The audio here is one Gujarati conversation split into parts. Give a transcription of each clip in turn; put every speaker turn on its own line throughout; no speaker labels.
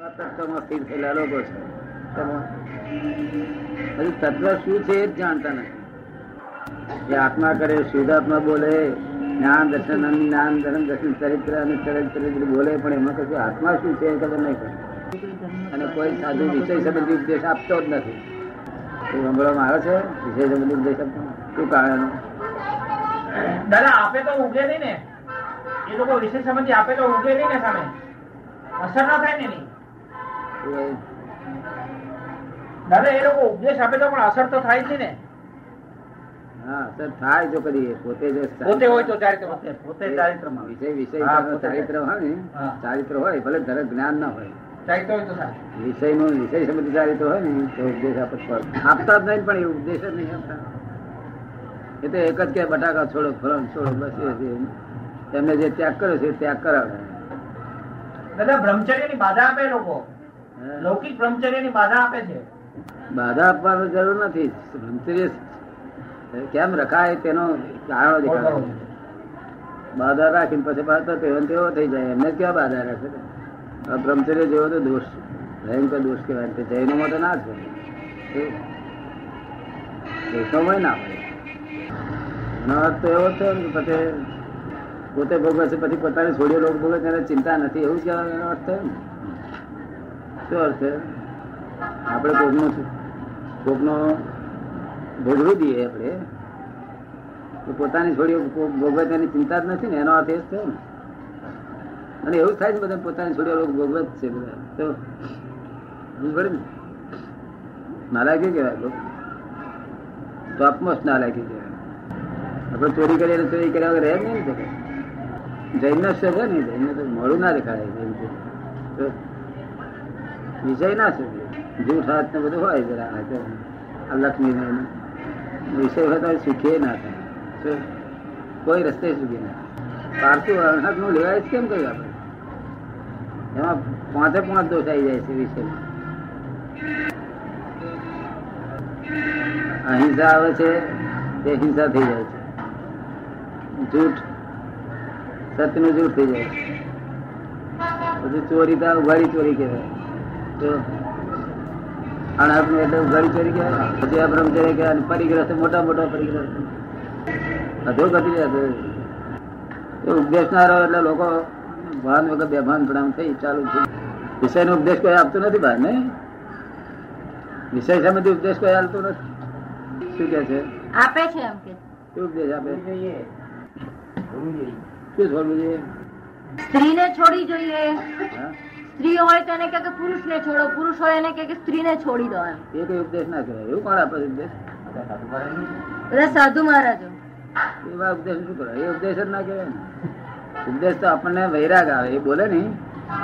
લોકો છે. પછી તત્વ શું છે એ જ જાણતા નથી. જે આત્મા કરે, શુદ્ધાત્મા બોલે, જ્ઞાન, દર્શન જ્ઞાન ધર્મ, દર્શન, ચરિત્ર અને ચરિત્ર બોલે, પણ એમાં કશું આત્મા શું છે એ ખબર નહીં પડે. અને કોઈ સાધુ વિષય સંબંધી ઉપદેશ આપતો જ નથી. એ સાંભળવામાં આવે છે? વિષય સંબંધી ઉપદેશ આપતો શું કારણ?
દાદા, આપે તો ઉગે નહીં ને. એ લોકો વિષય સંબંધી આપે તો ઉગે નહીં ને સામે. અસર ના થાય ને દાદા એ લોકો ઉપદેશ આપે તો પણ અસર તો થાય છે ને.
હા થાય જો કદી પોતે જે
પોતે હોય તો ચારિત્ર પોતે પોતે
વિષય વિષય
હા,
નો
પોતે
ચારિત્ર હોય ને. ચારિત્ર હોય ભલે ધરે જ્ઞાન ના હોય.
વિષયનું
વિષય સંબંધી ચારિત્ર હોય ને તો ઉપદેશ આપતા જ નહીં પણ એ ઉપદેશ જ નહીં આપતા. એ તો એક જ કે બટાકા છોડો ફરણ છોડો બસ એમને જે ત્યાગ કર્યો છે ત્યાગ કરાવે.
દાદા બ્રહ્મચર્યની બાધા આપે લોકો. લૌકિક બ્રહ્મચર્યની બાધા આપે છે.
બાધા આપવાની જરૂર નથી. બ્રહ્મચર્ય કેમ રખાય તેનો કારણો દેખાડો બાધા રાખીને પછી પાછો તેવો તેવો થઈ જાય? એમને ક્યાં બાધા રાખે આ બ્રહ્મચર્ય જેવો તો દોષ ભયંકર દોષ કહેવાય. તે જૈનો તો ના હોય. વૈષ્ણવમાં ના હોય. તો એવો છે ને પછી પોતે ભોગવે છે પછી પોતાની છોડીઓ લોકો ભોગવે તેને ચિંતા નથી. એવું કહેવાનો અર્થ થયો ને શું અર્થ છે. આપણે કોકનું કોકનો ભોગવી દઈએ આપણે. તો પોતાની છોડીઓ ભોગવે તેની ચિંતા જ નથી ને, એનો અર્થ એ થયો ને. અને એવું થાય છે બધા પોતાની છોડીઓ ભોગવે જ છે બધા. તો પડી ને. નાલાયકી કહેવાય ટોપમોસ્ટ નાલાયકી કહેવાય. આપણે ચોરી કરીએ ચોરી કર્યા વગર રહે નહીં ને જૈન છે ને જૈન તો મોડું ના દેખાય વિષય ના છે. જૂઠ હાથ ને બધું હોય જરા આ લક્ષ્મી ને વિષય હોય તો સુખે ના થાય. કોઈ રસ્તે સુખી ના. પારસું નું લેવાય છે કેમ કહ્યું આપણે? એમાં પાંચે પાંચ દોષ આવી જાય છે વિષય અહિંસા આવે છે તે હિંસા થઈ જાય છે. જૂઠ, સત્યનું જૂઠ થઈ જાય છે. પછી ચોરી તો ઉઘાડી ચોરી કહેવાય. તો અનાજનું એટલે ઉઘાડી ચોરી ગયા પછી બ્રહ્મચર્ય કહેવાય અને પરિગ્રસ્ત મોટા મોટા પરિગ્રસ્ત અધો ગતિ જાય એ ઉપદેશનારો એટલે લોકો ભાન વગર બેભાન પ્રણામ થઈ ચાલુ છે. વિષય નો ઉપદેશ કોઈ આપતો નથી બહાર ને વિષય સંબંધી ઉપદેશ કોઈ આપતો નથી. શું કે છે?
આપે છે એમ કે.
ઉપદેશ આપે?
જોઈએ.
શું છોડવું જોઈએ?
સ્ત્રીને છોડી જોઈએ? સ્ત્રી હોય તો એને કહે કે પુરુષને છોડો પુરુષ હોય એને કહે કે સ્ત્રીને છોડી દો એમ.
એ કઈ ઉપદેશ ના કહેવાય એવું કોણ આપે ઉપદેશ.
બધા સાધુ મહારાજ નહીં.
બધા સાધુ મહારાજો.
એવા ઉપદેશ શું કરે એ ઉપદેશ જ ના કહેવાય ને. ઉપદેશ તો આપણને વૈરાગ આવે એ બોલે ને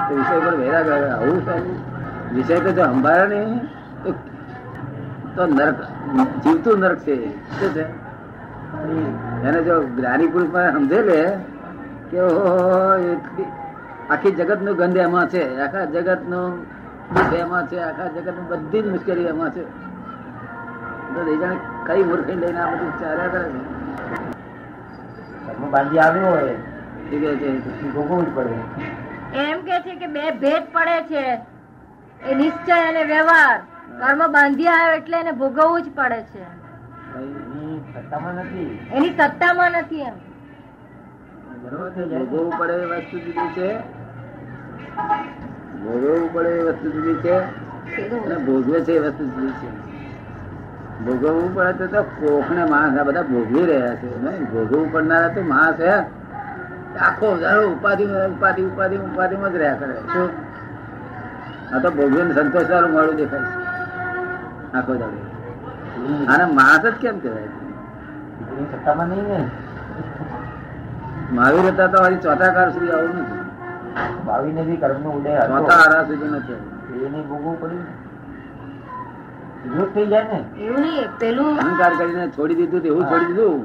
તો વિષય પર વૈરાગ આવે આવું સારું. વિષય તો જો સંભાળે નહીં તો- તો નરક જીવતું નરક છે શું છે? એને જો જ્ઞાની પુરુષ સમજે લે કે ઓહો એટલી- આખી જગતનું ગંધ એમાં છે આખા જગતનું દુઃખ એમાં છે આખા જગતનું બધી જ મુશ્કેલી એમાં છે. એ જાણે કઈ મૂર્ખી લઈને આ બધું ચાલ્યા કરે છે?
બાંધી આવ્યો હોય ભોગવવું જ પડે.
એમ કે છે કે બે ભેદ પડે છે. એ નિશ્ચય અને વ્યવહાર. કર્મ બાંધી આવ્યો એટલે એને ભોગવવું જ પડે છે.
એની સત્તામાં નથી.
એની સત્તામાં નથી એમ.
ભોગવવું પડે એ વસ્તુ જુદી છે. ભોગવવું પડે એ વસ્તુ જુદી છે. અને ભોગવે છે એ વસ્તુ જુદી છે. ભોગવવું પડે તો તો કોકને માણસ આ બધા ભોગવી રહ્યા છે. ભોગવવું પડનારા તો માણસ હે. આખો દાડો ઉપાધિ ઉપાધિ ઉપાધિ ઉપાધિમાં જ રહ્યા કરે. શું? આ તો ભોગવીને સંતોષ વાળું મળું દેખાય છે. આખો દાડો. આને માણસ જ કેમ કહેવાય?
સત્તામાં નહીં ને.
મહાવીર હતા તો હજી ચોથા કાર સુધી આવું નથી.
ભાવિને બી કર્મનો ઉદય
ચોથા આરા સુધી નથી.
એને ભોગવવું પડ્યું થઈ જાય ને?
એવું નહીં પેલું
અહંકાર કરીને છોડી દીધું તો એવું છોડી દીધું.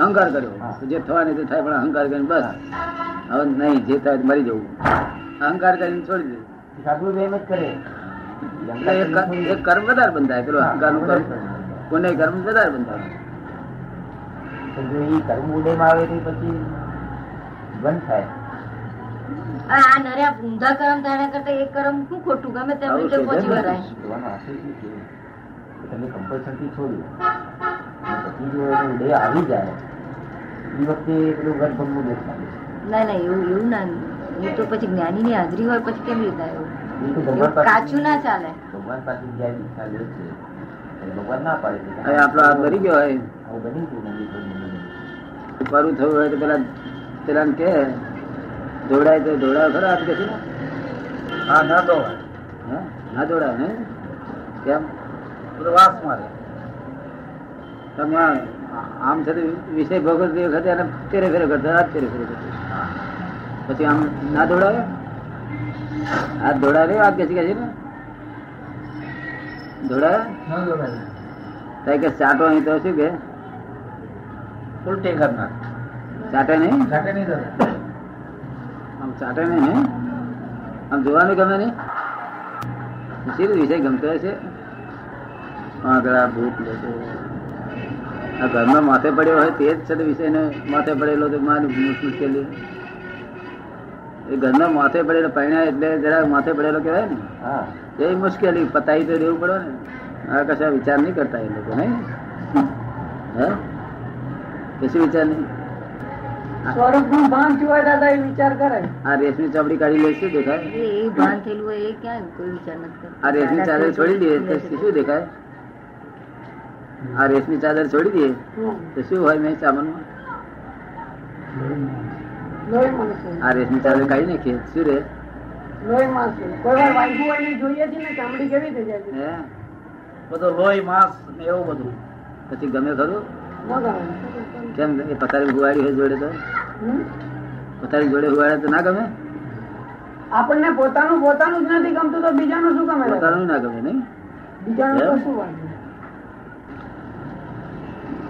અહંકાર કર્યો. જે થવાની તે થાય પણ અહંકાર કરીને બસ. હવે નહીં જે થાય મરી જવું. અહંકાર કરીને છોડી દીધું.
સાધુ એમ જ કરે.
એટલે એ કર્મ વધારે બંધાય પેલો અહંકારનું કર્મ કોને કર્મ વધારે બંધાય.
તો જો એ કર્મ ઉદયમાં આવે પછી બંધ થાય.
આ નર્યા ઊંધા કર્મ તેના કરતા એક કર્મ શું ખોટું? ગમે તેમ રીતે પહોંચી વળાય.
જોવાનો આશય શું છે કે તમે compulsion છોડ્યું પછી જો એનો આવી જાય એ વખતે પેલું ગર્ભમનું દોષ લાગે
ના ના એવું એવું ના એ તો પછી જ્ઞાની ની હાજરી હોય પછી કેમ રીતે
પાસે
કાચું ના ચાલે.
ભગવાન પાસે લે છે. ભગવાન ના પાડે
હવે આપણો હાથ ગયો હોય.
બની ગયું બની.
પરું થયું હોય તો પેલા પેલા કે જોડાય તો જોડાવ ખરો આપ કે છે ને?
હા ના
હે? ના જોડાય ને કેમ?
વાસ મારે.
તમે આમ છતાં વિષય ભોગવતી વખતે એને ફેરે ફેરે કરતા હાથ ફેરે ફેરે કરતા. પછી આમ ના દોડાવે? હાથ દોડાવે? હાથ કે છે છે ને? દોડાવે?
જોડાય
કે ચાટો અહીં તો શું કે?
ઉલટી કરનાર.
ચાટે નહીં?
ચાટે નહીં
આમ ચાટે નહીં? આમ જોવાનું ગમે નહીં? શી વિષય ગમતો હશે? આગળ ભૂત લોકો આ ઘરમાં માથે પડ્યો હોય તે જ છે તે વિષયને માથે પડેલો તો મારી મુશ- મુશ્કેલી. એ ઘરના માથે પડેલો પૈણા એટલે જરા માથે પડેલો કહેવાય ને?
હા.
એ મુશ્કેલી પતાવી તો દેવું પડે ને. આ કશા વિચાર નહીં કરતા એ લોકો નહીં? હે? કશું વિચાર નહીં?
સ્વરૂપનું ભાન સિવાય દાદા એ વિચાર કરે.
આ રેશમી ચામડી કાઢી લે શું દેખાય?
એ ભાન થયેલું હોય એ ક્યાં કોઈ વિચાર નથી
આ રેશમી ચાદર છોડી દે તો શું દેખાય? આ રેશમી ચાદર છોડી
દે.
તો શું હોય મેં સામાનમાં?
લોહી
આ રેશમી ચાદર કાઢી નાખીએ શું રે?
લોહી મળશે કોઈ વાર વાગ્યું હોય ને જોઈએ છે ને ચામડી કેવી થઈ જાય છે.
હે?
બધું લોહી માંસ ને એવું બધું.
પછી ગમે ખરું. કેમ? એ પથારી ઉગાડી હોય જોડે તો? પથારી જોડે ઉગાડે તો ના ગમે?
આપણને પોતાનું પોતાનું જ નથી ગમતું તો બીજાનું શું ગમે?
પોતાનું ના ગમે નહીં?
બીજાનું શું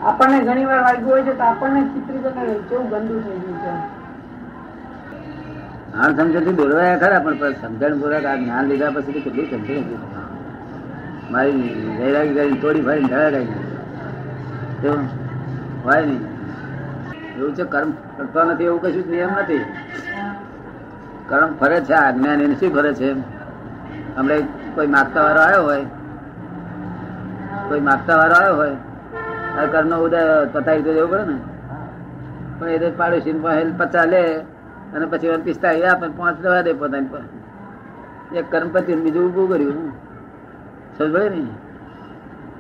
આપણને ઘણી વાર વાગ્યું હોય છે તો આપણને ચિત્રિત કેવું ગંદુ થઈ ગયું છે?
હા સમજણથી બોલવાયા ખરા પણ સમજણ પૂર્વક આ જ્ઞાન લીધા પછી તો કેટલું સમજણ મારી વૈરાગી કરીને તોડી ફાડીને ઢળાઈ કેવું? હોય નહીં. એવું છે, કર્મ કરતો નથી એવું કશું નિયમ નથી. કર્મ ફરે છે, આ જ્ઞાન એને શું ફરે છે હમણે કોઈ માગતા વાળો આવ્યો હોય, કોઈ માગતા વાળો આવ્યો હોય, આ કર્મનો ઉદય પતાવી દેવું પડે ને? પણ એ તો પાડોશી પચાસ લે અને પછી પિસ્તા પિસ્તાળીસ આપે, પાંચ દવા દે પોતાની પર. એક કર્મ ને બીજું ઉભું કર્યું. સમજ ને?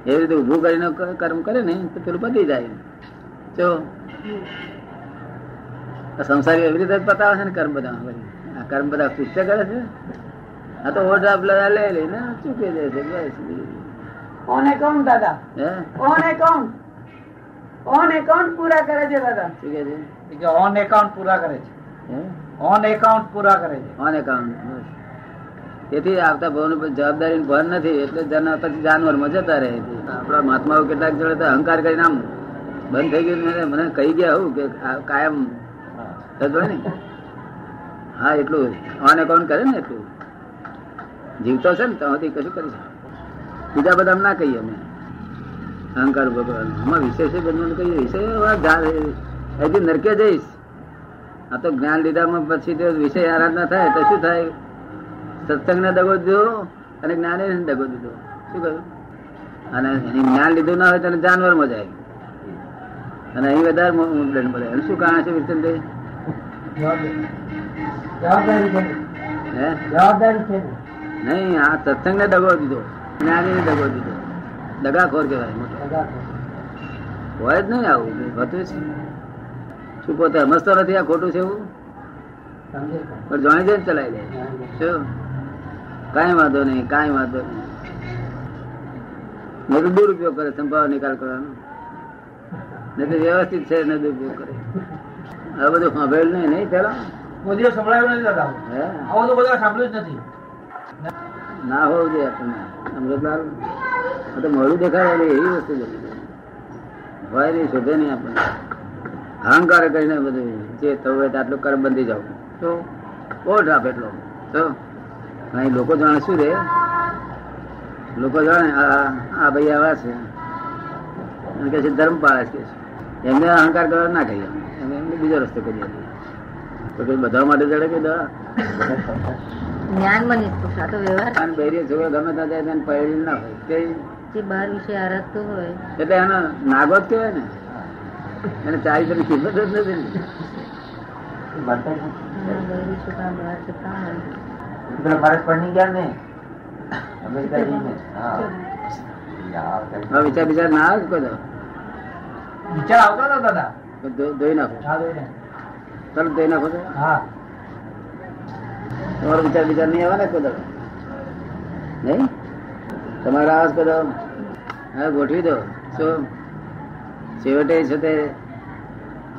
એવી રીતે ઉભું કરીને કર્મ કરે ને, તો પેલું પતી જાય. જો. આ સંસારી એવી રીતે જ પતાવે છે ને કર્મ બધા. આ કર્મ બધા ચૂકતે કરે છે? આ તો ઓઢ આપલા લે લઈને ચૂકી દે છે બસ.
ઓન એકાઉન્ટ દાદા?
હે?
ઓન એકાઉન્ટ ઓન એકાઉન્ટ પૂરા કરે છે દાદા?
કે છે?
કે ઓન એકાઉન્ટ પૂરા કરે છે. ઓન એકાઉન્ટ પૂરા કરે છે.
ઓન એકાઉન્ટ તેથી આવતા ભવન કોઈ જવાબદારી ભાન નથી એટલે જન પછી જાનવરમાં જતા રહે છે. આપણા મહાત્માઓ કેટલાક જોડે તો અહંકાર કરીને આમ બંધ થઈ ગયું મને મને કહી ગયા હું કે કાયમ સમજો ને. હા એટલું ઓન એકાઉન્ટ કરે ને એટલું. જીવતો છે ને ત્યાંથી કશું કરી બીજા બધા ના કહીએ અમે. અહંકાર ભગવાન આમાં વિશેષ બનવાનું કહીએ. વિષય હજી નરકે જઈશ આ તો જ્ઞાન લીધામાં પછી તો વિષય આરાધના થાય તો શું થાય? સત્સંગને દગો દીધો અને જ્ઞાને દગો દીધો. શું કહ્યું? અને જ્ઞાન લીધું ના હોય તો જાનવર જાનવરમાં જાય. અને અહીં વધારે મો- દંડ મળે એનું શું કારણ છે
છે
નહીં આ સત્સંગને દગો દીધો. જ્ઞાનીને દગો દીધો. દગાખોર કહેવાય મોટો. હોય જ નહીં આવું હોતું છે. શું પોતે સમજતો નથી આ ખોટું છે એવું? પણ જાણી જઈને ચલાવી દે. શું? કાંઈ વાંધો નહીં કાંઈ વાંધો નહીં. તો દુરુપયોગ કરે સંભાવ નિકાલ કરવાનો. તો વ્યવસ્થિત છે ને દુરુપયોગ કરે. આ બધું સાંભળેલ નહીં નહીં પેલા?
કોઈ દિવસ સંભળાયું નથી દાદા. આવું તો બધા સાંભળ્યું જ નથી.
ના હોવું જોઈએ આપણને. અમૃતલાલ આ તો મોડું દેખાય એવી વસ્તુ હોય નહીં શોધે નહીં આપણને. અહંકાર કરીને બધું જે થવું હોય આટલું કર બંધી જાવ તો? બહુ આપે એટલો. તો? અહીં લોકો જાણે શું રે લોકો જાણે આ આ ભાઈ આવા છે. કે છે ધર્મ પાળે છે. એમને અહંકાર કરવા ના કહીએ અમે. એમને બીજો રસ્તો કરીએ. તો કઈ બધા માટે જડે કે દવા
જ્ઞાનમાં નિષ્પુષ આ વ્યવહાર
અને બૈરી છોકરો ગમે ત્યાં જાય તેને ના હોય. તે
જે બહાર વિશે આરસતો હોય.
એટલે એનો નાગો જ કહેવાય ને. એને ચારી તરફ કિંમત જ નથી ને.
કાં કાં
પડી ગયા અમેરિકા જઈને? હા.
વિચાર વિચાર ના આવે કોઈ દાડો?
વિચાર આવતો હતો દાદા?
ધોઈ નાખો. તરત ધોઈ નાખો.
હા.
તમારો વિચાર વિચાર નહીં આવે ને કોઈ નહીં? તમારો આવાજ કોઈ હા ગોઠવી દો. શું? છેવટે છે તે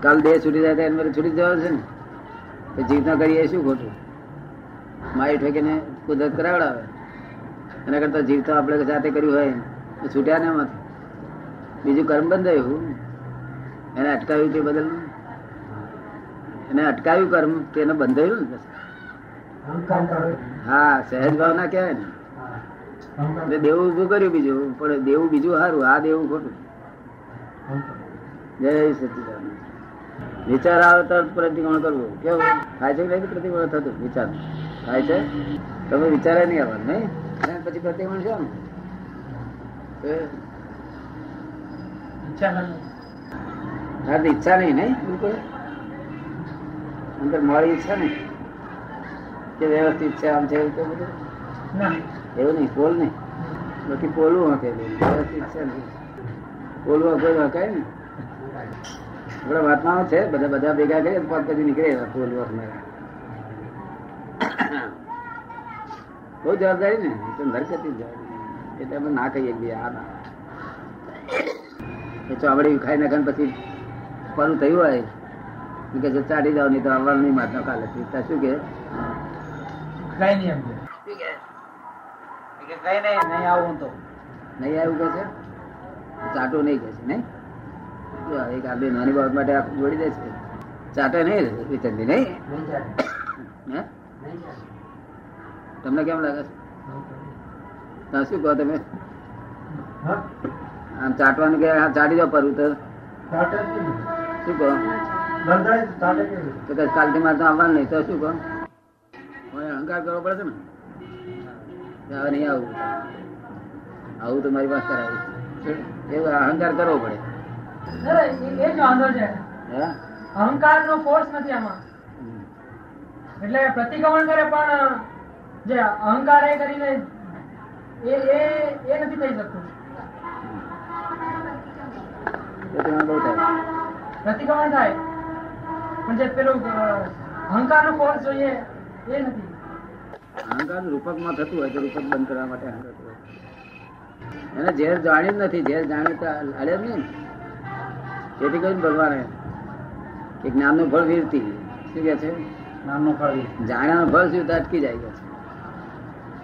કાલ દેહ છૂટી જાય તો મારે છૂટી જવાનું છે ને? તો જીવતા કરીએ શું ખોટું? મારી ઠોકીને કુદરત કરાવડાવે. એના કરતા જીવતા આપણે જાતે કર્યું હોય. તો છૂટ્યા ને એમાંથી બીજું કર્મ બંધાયું એને અટકાવ્યું તે બદલ એને અટકાવ્યું કર્મ તેને બંધાયું ને. હા, સહેજ ભાવના કહેવાય ને. એટલે દેવું ઉભું કર્યું બીજું, પણ દેવું બીજું સારું, આ દેવું ખોટું. જય સચિદાન વિચાર આવે તો પ્રતિકોણ કરવું. કેવું? થાય છે કે નહીં પ્રતિકોણ થતું? વિચાર. થાય છે? તમે વિચારે નહીં આવવાનું નહીં? પછી પ્રતિકોણ છે ને તો
ઈચ્છા
તો ઈચ્છા નહીં નહીં બિલકુલ. અંદર મારી ઈચ્છા નહીં કે વ્યવસ્થિત છે આમ છે એવું તો બધું? એવું નહીં પોલ નહીં. બાકી પોલું હકે વ્યવસ્થિત છે નહીં પોલું કોઈ હકાય ને. આપડે વાતમાં છે બધા બધા ભેગા કરીએ પગ પછી નીકળે પોલું હકનારા બહુ જવાબદારી ને એ તો નરકતી જવાબદારી. એટલે અમે ના કહીએ આ ના. એ ચોમડી ખાઈ નાખે પછી પરું થયું હોય કે છે, ચાટી જાવ નહીં તો આવવાનું નહીં મારનો કાલે. શું કે?
કઈ નહીં એમ કે. કઈ નહીં નહીં આવું તો.
નહીં આવ્યું કે છે? ચાટો નહીં કે છે નહીં? જો એક આદમી નાની બાબત માટે આખું જોડી દે છે. ચાટે નહીં વિચંદી નહીં?
નહીં
હે? તમને કેમ લાગે છે? શું કહો તમે? આમ ચાટવાનું કે આ ચાટી જાવ પરવું તો
જ.
શું કહો?
તો
કાલથી મારે તો આવવાનું નહીં તો શું કહો? અહંકાર કરવો પડે છે ને? હવે નહીં આવું. આવું તો મારી પાસે કરાવી એવું અહંકાર કરવો પડે.
અહંકાર નો ફોર્સ નથી આમાં. એટલે પ્રતિક્રમણ કરે પણ જે અહંકાર એ કરીને એ એ એ નથી થઈ શકતું.
બહુ થાય.
પ્રતિક્રમણ થાય જે પેલું અહંકારનું ફોર્સ જોઈએ એ નથી.
અહંકાર રૂપકમાં થતું હોય તો રૂપક બંધ કરવા માટે અહંકાર એને ઝેર જાણ્યું નથી. ઝેર જાણ્યું તો હાલે જ નહીં તેથી કહ્યું ને ભગવાને કે જ્ઞાનનું ફળ વીરતી. શું કે છે?
નામનો ફળ
જાણ્યાનું ફળ શું? અટકી જાય છે.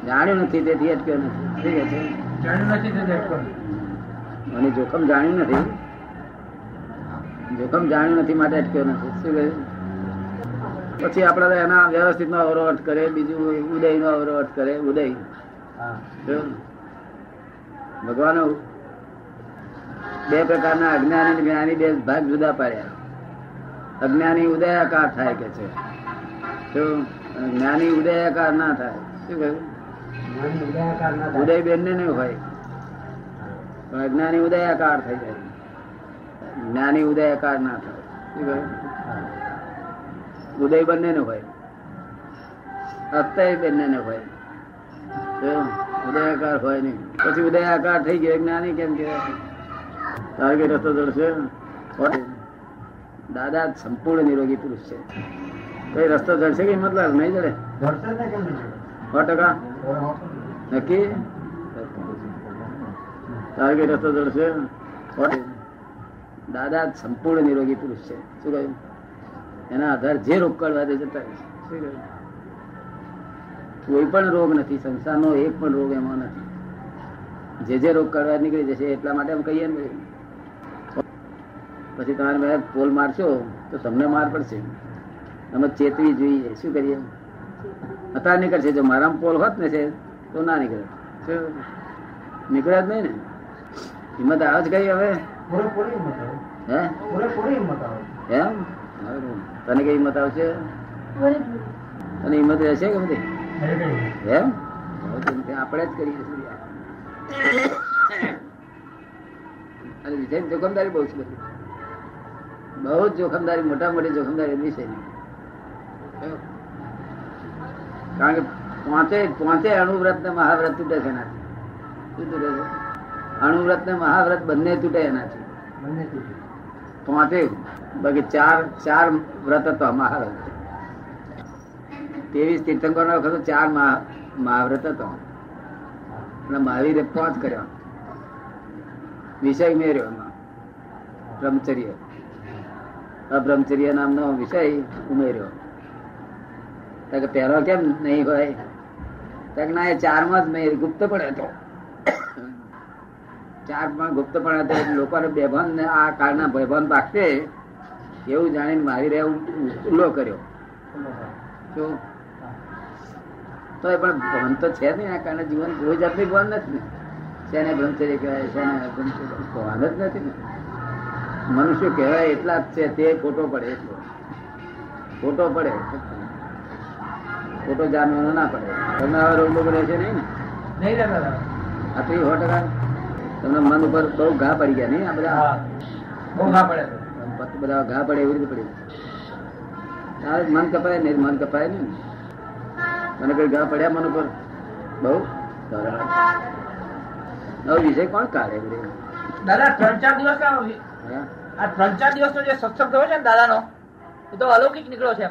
જાણ્યું નથી તેથી અટક્યો નથી. શું કે છે?
જાણ્યું નથી તો દેખ કરું.
અને જોખમ જાણ્યું નથી. જોખમ જાણ્યું નથી માટે અટક્યો નથી. શું કહ્યું? પછી આપડે એના વ્યવસ્થિત નો અવરોધ કરે બીજું ઉદય નો અવરોધ કરે ઉદય. ભગવાન બે પ્રકારના અજ્ઞાની અને જ્ઞાની બે ભાગ જુદા પાડ્યા. અજ્ઞાની ઉદયાકાર થાય કે છે. જ્ઞાની ઉદયાકાર ના થાય. શું કહ્યું? ઉદય બેન ને નહીં હોય. અજ્ઞાની ઉદયાકાર થઈ જાય. જ્ઞાની ઉદયકાર ના થાય. ઉદય બંને નો હોય. અસ્તય બંને નો હોય? ઉદયાકાર હોય નહીં. પછી ઉદયાકાર થઈ ગયો. જ્ઞાની કેમ કે તારે કઈ રસ્તો જોડશે? દાદા સંપૂર્ણ નિરોગી પુરુષ છે. કઈ રસ્તો જડશે કે મતલબ નહીં જડે? સો ટકા. નક્કી? તારે કઈ રસ્તો જડશે. દાદા સંપૂર્ણ નિરોગી પુરુષ છે. શું કહ્યું? એના આધાર જે રોગ કરવા દે જતા કોઈ પણ રોગ નથી સંસારનો એક પણ રોગ એમાં નથી. જે જે રોગ કરવા નીકળી જશે એટલા માટે એમ કહીએ ને પછી તમારે મેં પોલ મારશો તો તમને માર પડશે. અમે ચેતવી જોઈએ. શું કરીએ? અત્યારે નીકળશે. જો મારામાં પોલ હોત ને છે તો ના નીકળે નીકળ્યા નીકળે જ નહીં ને. હિંમત આવે જ કઈ હવે? એમ તને કઈ હિંમત આવશે? તને હિંમત રહેશે કે બધી એમ આપણે જ કરીએ અને વિજય જોખમદારી બહુ છે બધી. બહુ જ જોખમદારી મોટા મોટી જોખમદારી વિષયની કારણ કે પાંચે પાંચે અણુવ્રત ને મહાવ્રત તૂટે છે એનાથી. શું તૂટે છે? અણુવ્રત ને મહાવ્રત બંને તૂટે એનાથી. પાંચે બાકી ચાર ચાર વ્રત હતો મહાવ્રત. ત્રેવીસ તીર્થંકર નો વખત ચાર મહા- મહાવ્રત હતો. અને મહાવીરે પાંચ કર્યા. વિષય મેર્યો એમાં. બ્રહ્મચર્ય. અબ્રહ્મચર્ય નામનો વિષય ઉમેર્યો. પહેલો કેમ નહીં હોય? ના એ ચારમાં જ મેં ગુપ્ત પણ હતો. ચાર પણ ગુપ્ત પણ લોકોને બેભાન ને આ કાળના ભયભાન પાકશે એવું જાણીને મારી રહ્યા ઉલ્લો કર્યો. શું તો એ પણ ભાન તો છે નહીં આ કારણે જીવન કોઈ જાતની ભાન નથી. ને શેને બ્રહ્મચર્ય કહેવાય શેને બ્રહ્મચર્ય ભાન જ નથી ને. મનુષ્ય કહેવાય એટલા જ છે તે ખોટો પડે એટલો. ખોટો પડે. ખોટો જાણવાનો ના પડે. તમે આવા રોગ છે નહીં ને?
નહીં દાદા.
આ તો સો ટકા તમને મન ઉપર બહુ ઘા પડી ગયા નહીં આ બધા?
બહુ ઘા પડે.
બધા ઘા પડે એવી રીતે પડી મન કપાય નહીં મન કપાય ને મને કઈ ઘા પડ્યા મન ઉપર? બહુ? નવ વિષય કોણ કાઢે?
દાદા ત્રણ ચાર દિવસ આ ત્રણ ચાર દિવસ નો જે સત્સંગ થયો છે ને દાદાનો એ તો અલૌકિક નીકળ્યો છે.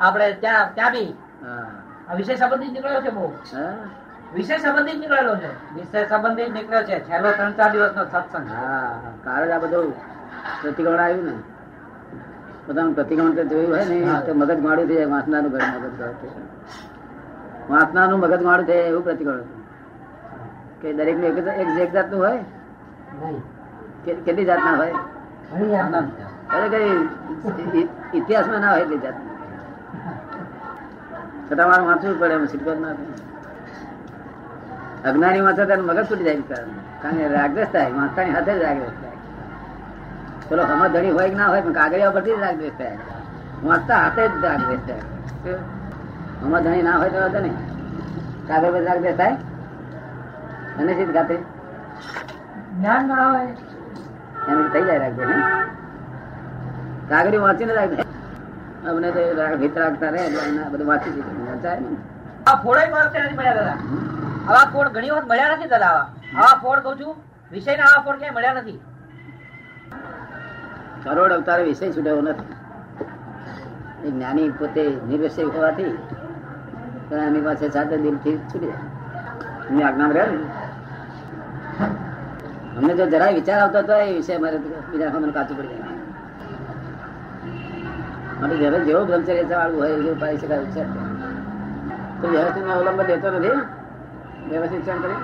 આપણે ત્યાં ત્યાં બી. વિષય સંબંધિત નીકળ્યો છે બહુ.
હા?
વિષય સંબંધિત નીકળેલો છે.
વિષય સંબંધિત નીકળ્યો છે. છેલ્લો ત્રણ ચાર દિવસ નો સત્સંગ
હા કારણ આ બધું પ્રતિક્રમણ આવ્યું ને. બધાનું પ્રતિક્રમણ જોયું હોય ને તો મગજ માડું થઈ જાય વાસનાનું ઘર મગજ વાસનાનું મગજ માડું થાય એવું પ્રતિક્રમણ કે દરેકનું એક એક જાતનું હોય? કેટલી જાત જાતના હોય. અરે કઈ ઇતિહાસમાં ના હોય એટલી જાત છતાં મારે વાંચવું પડે એમ સિટકોટ ના અજ્ઞાની વાંચે ત્યારે મગજ તૂટી જાય. કારણ કે રાગદેશ થાય વાંચતાની સાથે જ રાગદેશ થાય. ચલો હમણાં ધણી હોય કે ના હોય પણ કાગળિયા પરથી જ રાગદેશ થાય. વાંચતા હાથે જ રાગદેશ થાય? હમણાં ધણી ના હોય તો વાંધો નહીં. કાગળ પર રાગદેશ થાય? અને શીત ખાતે
જ્ઞાન ના હોય.
એમ થઈ જાય રાગદ્વેષ ને કાગળી વાંચીને રાગદ્વેષ. અમને તો રાગ ભીત રાખતા રહે એટલે બધું વાંચી દીધું. વાંચાય ને
આ ફોડ નથી મળ્યા દાદા. આવા ફોડ ઘણી વખત મળ્યા નથી દાદા આવા ફોડ કઉ છું, વિષયના આવા ફોડ ક્યાંય મળ્યા નથી.
કરોડ અવતાર વિષય છૂટ્યો નથી. જ્ઞાની પોતે નિર્વિષય હોવાથી એની પાસે સાથે દિલથી છૂટી જાય. એમની આજ્ઞા રહે ને અમને જો જરાય વિચાર આવતો હતો એ વિષય મારે બીજા મને કાચું પડી જાય. માટે જયારે જેવો બ્રહ્મચર્ય વાળું હોય એવું પાડી શકાય છે તો વ્યવસ્થિત અવલંબન લેતો નથી. વ્યવસ્થિત ચણ કરી?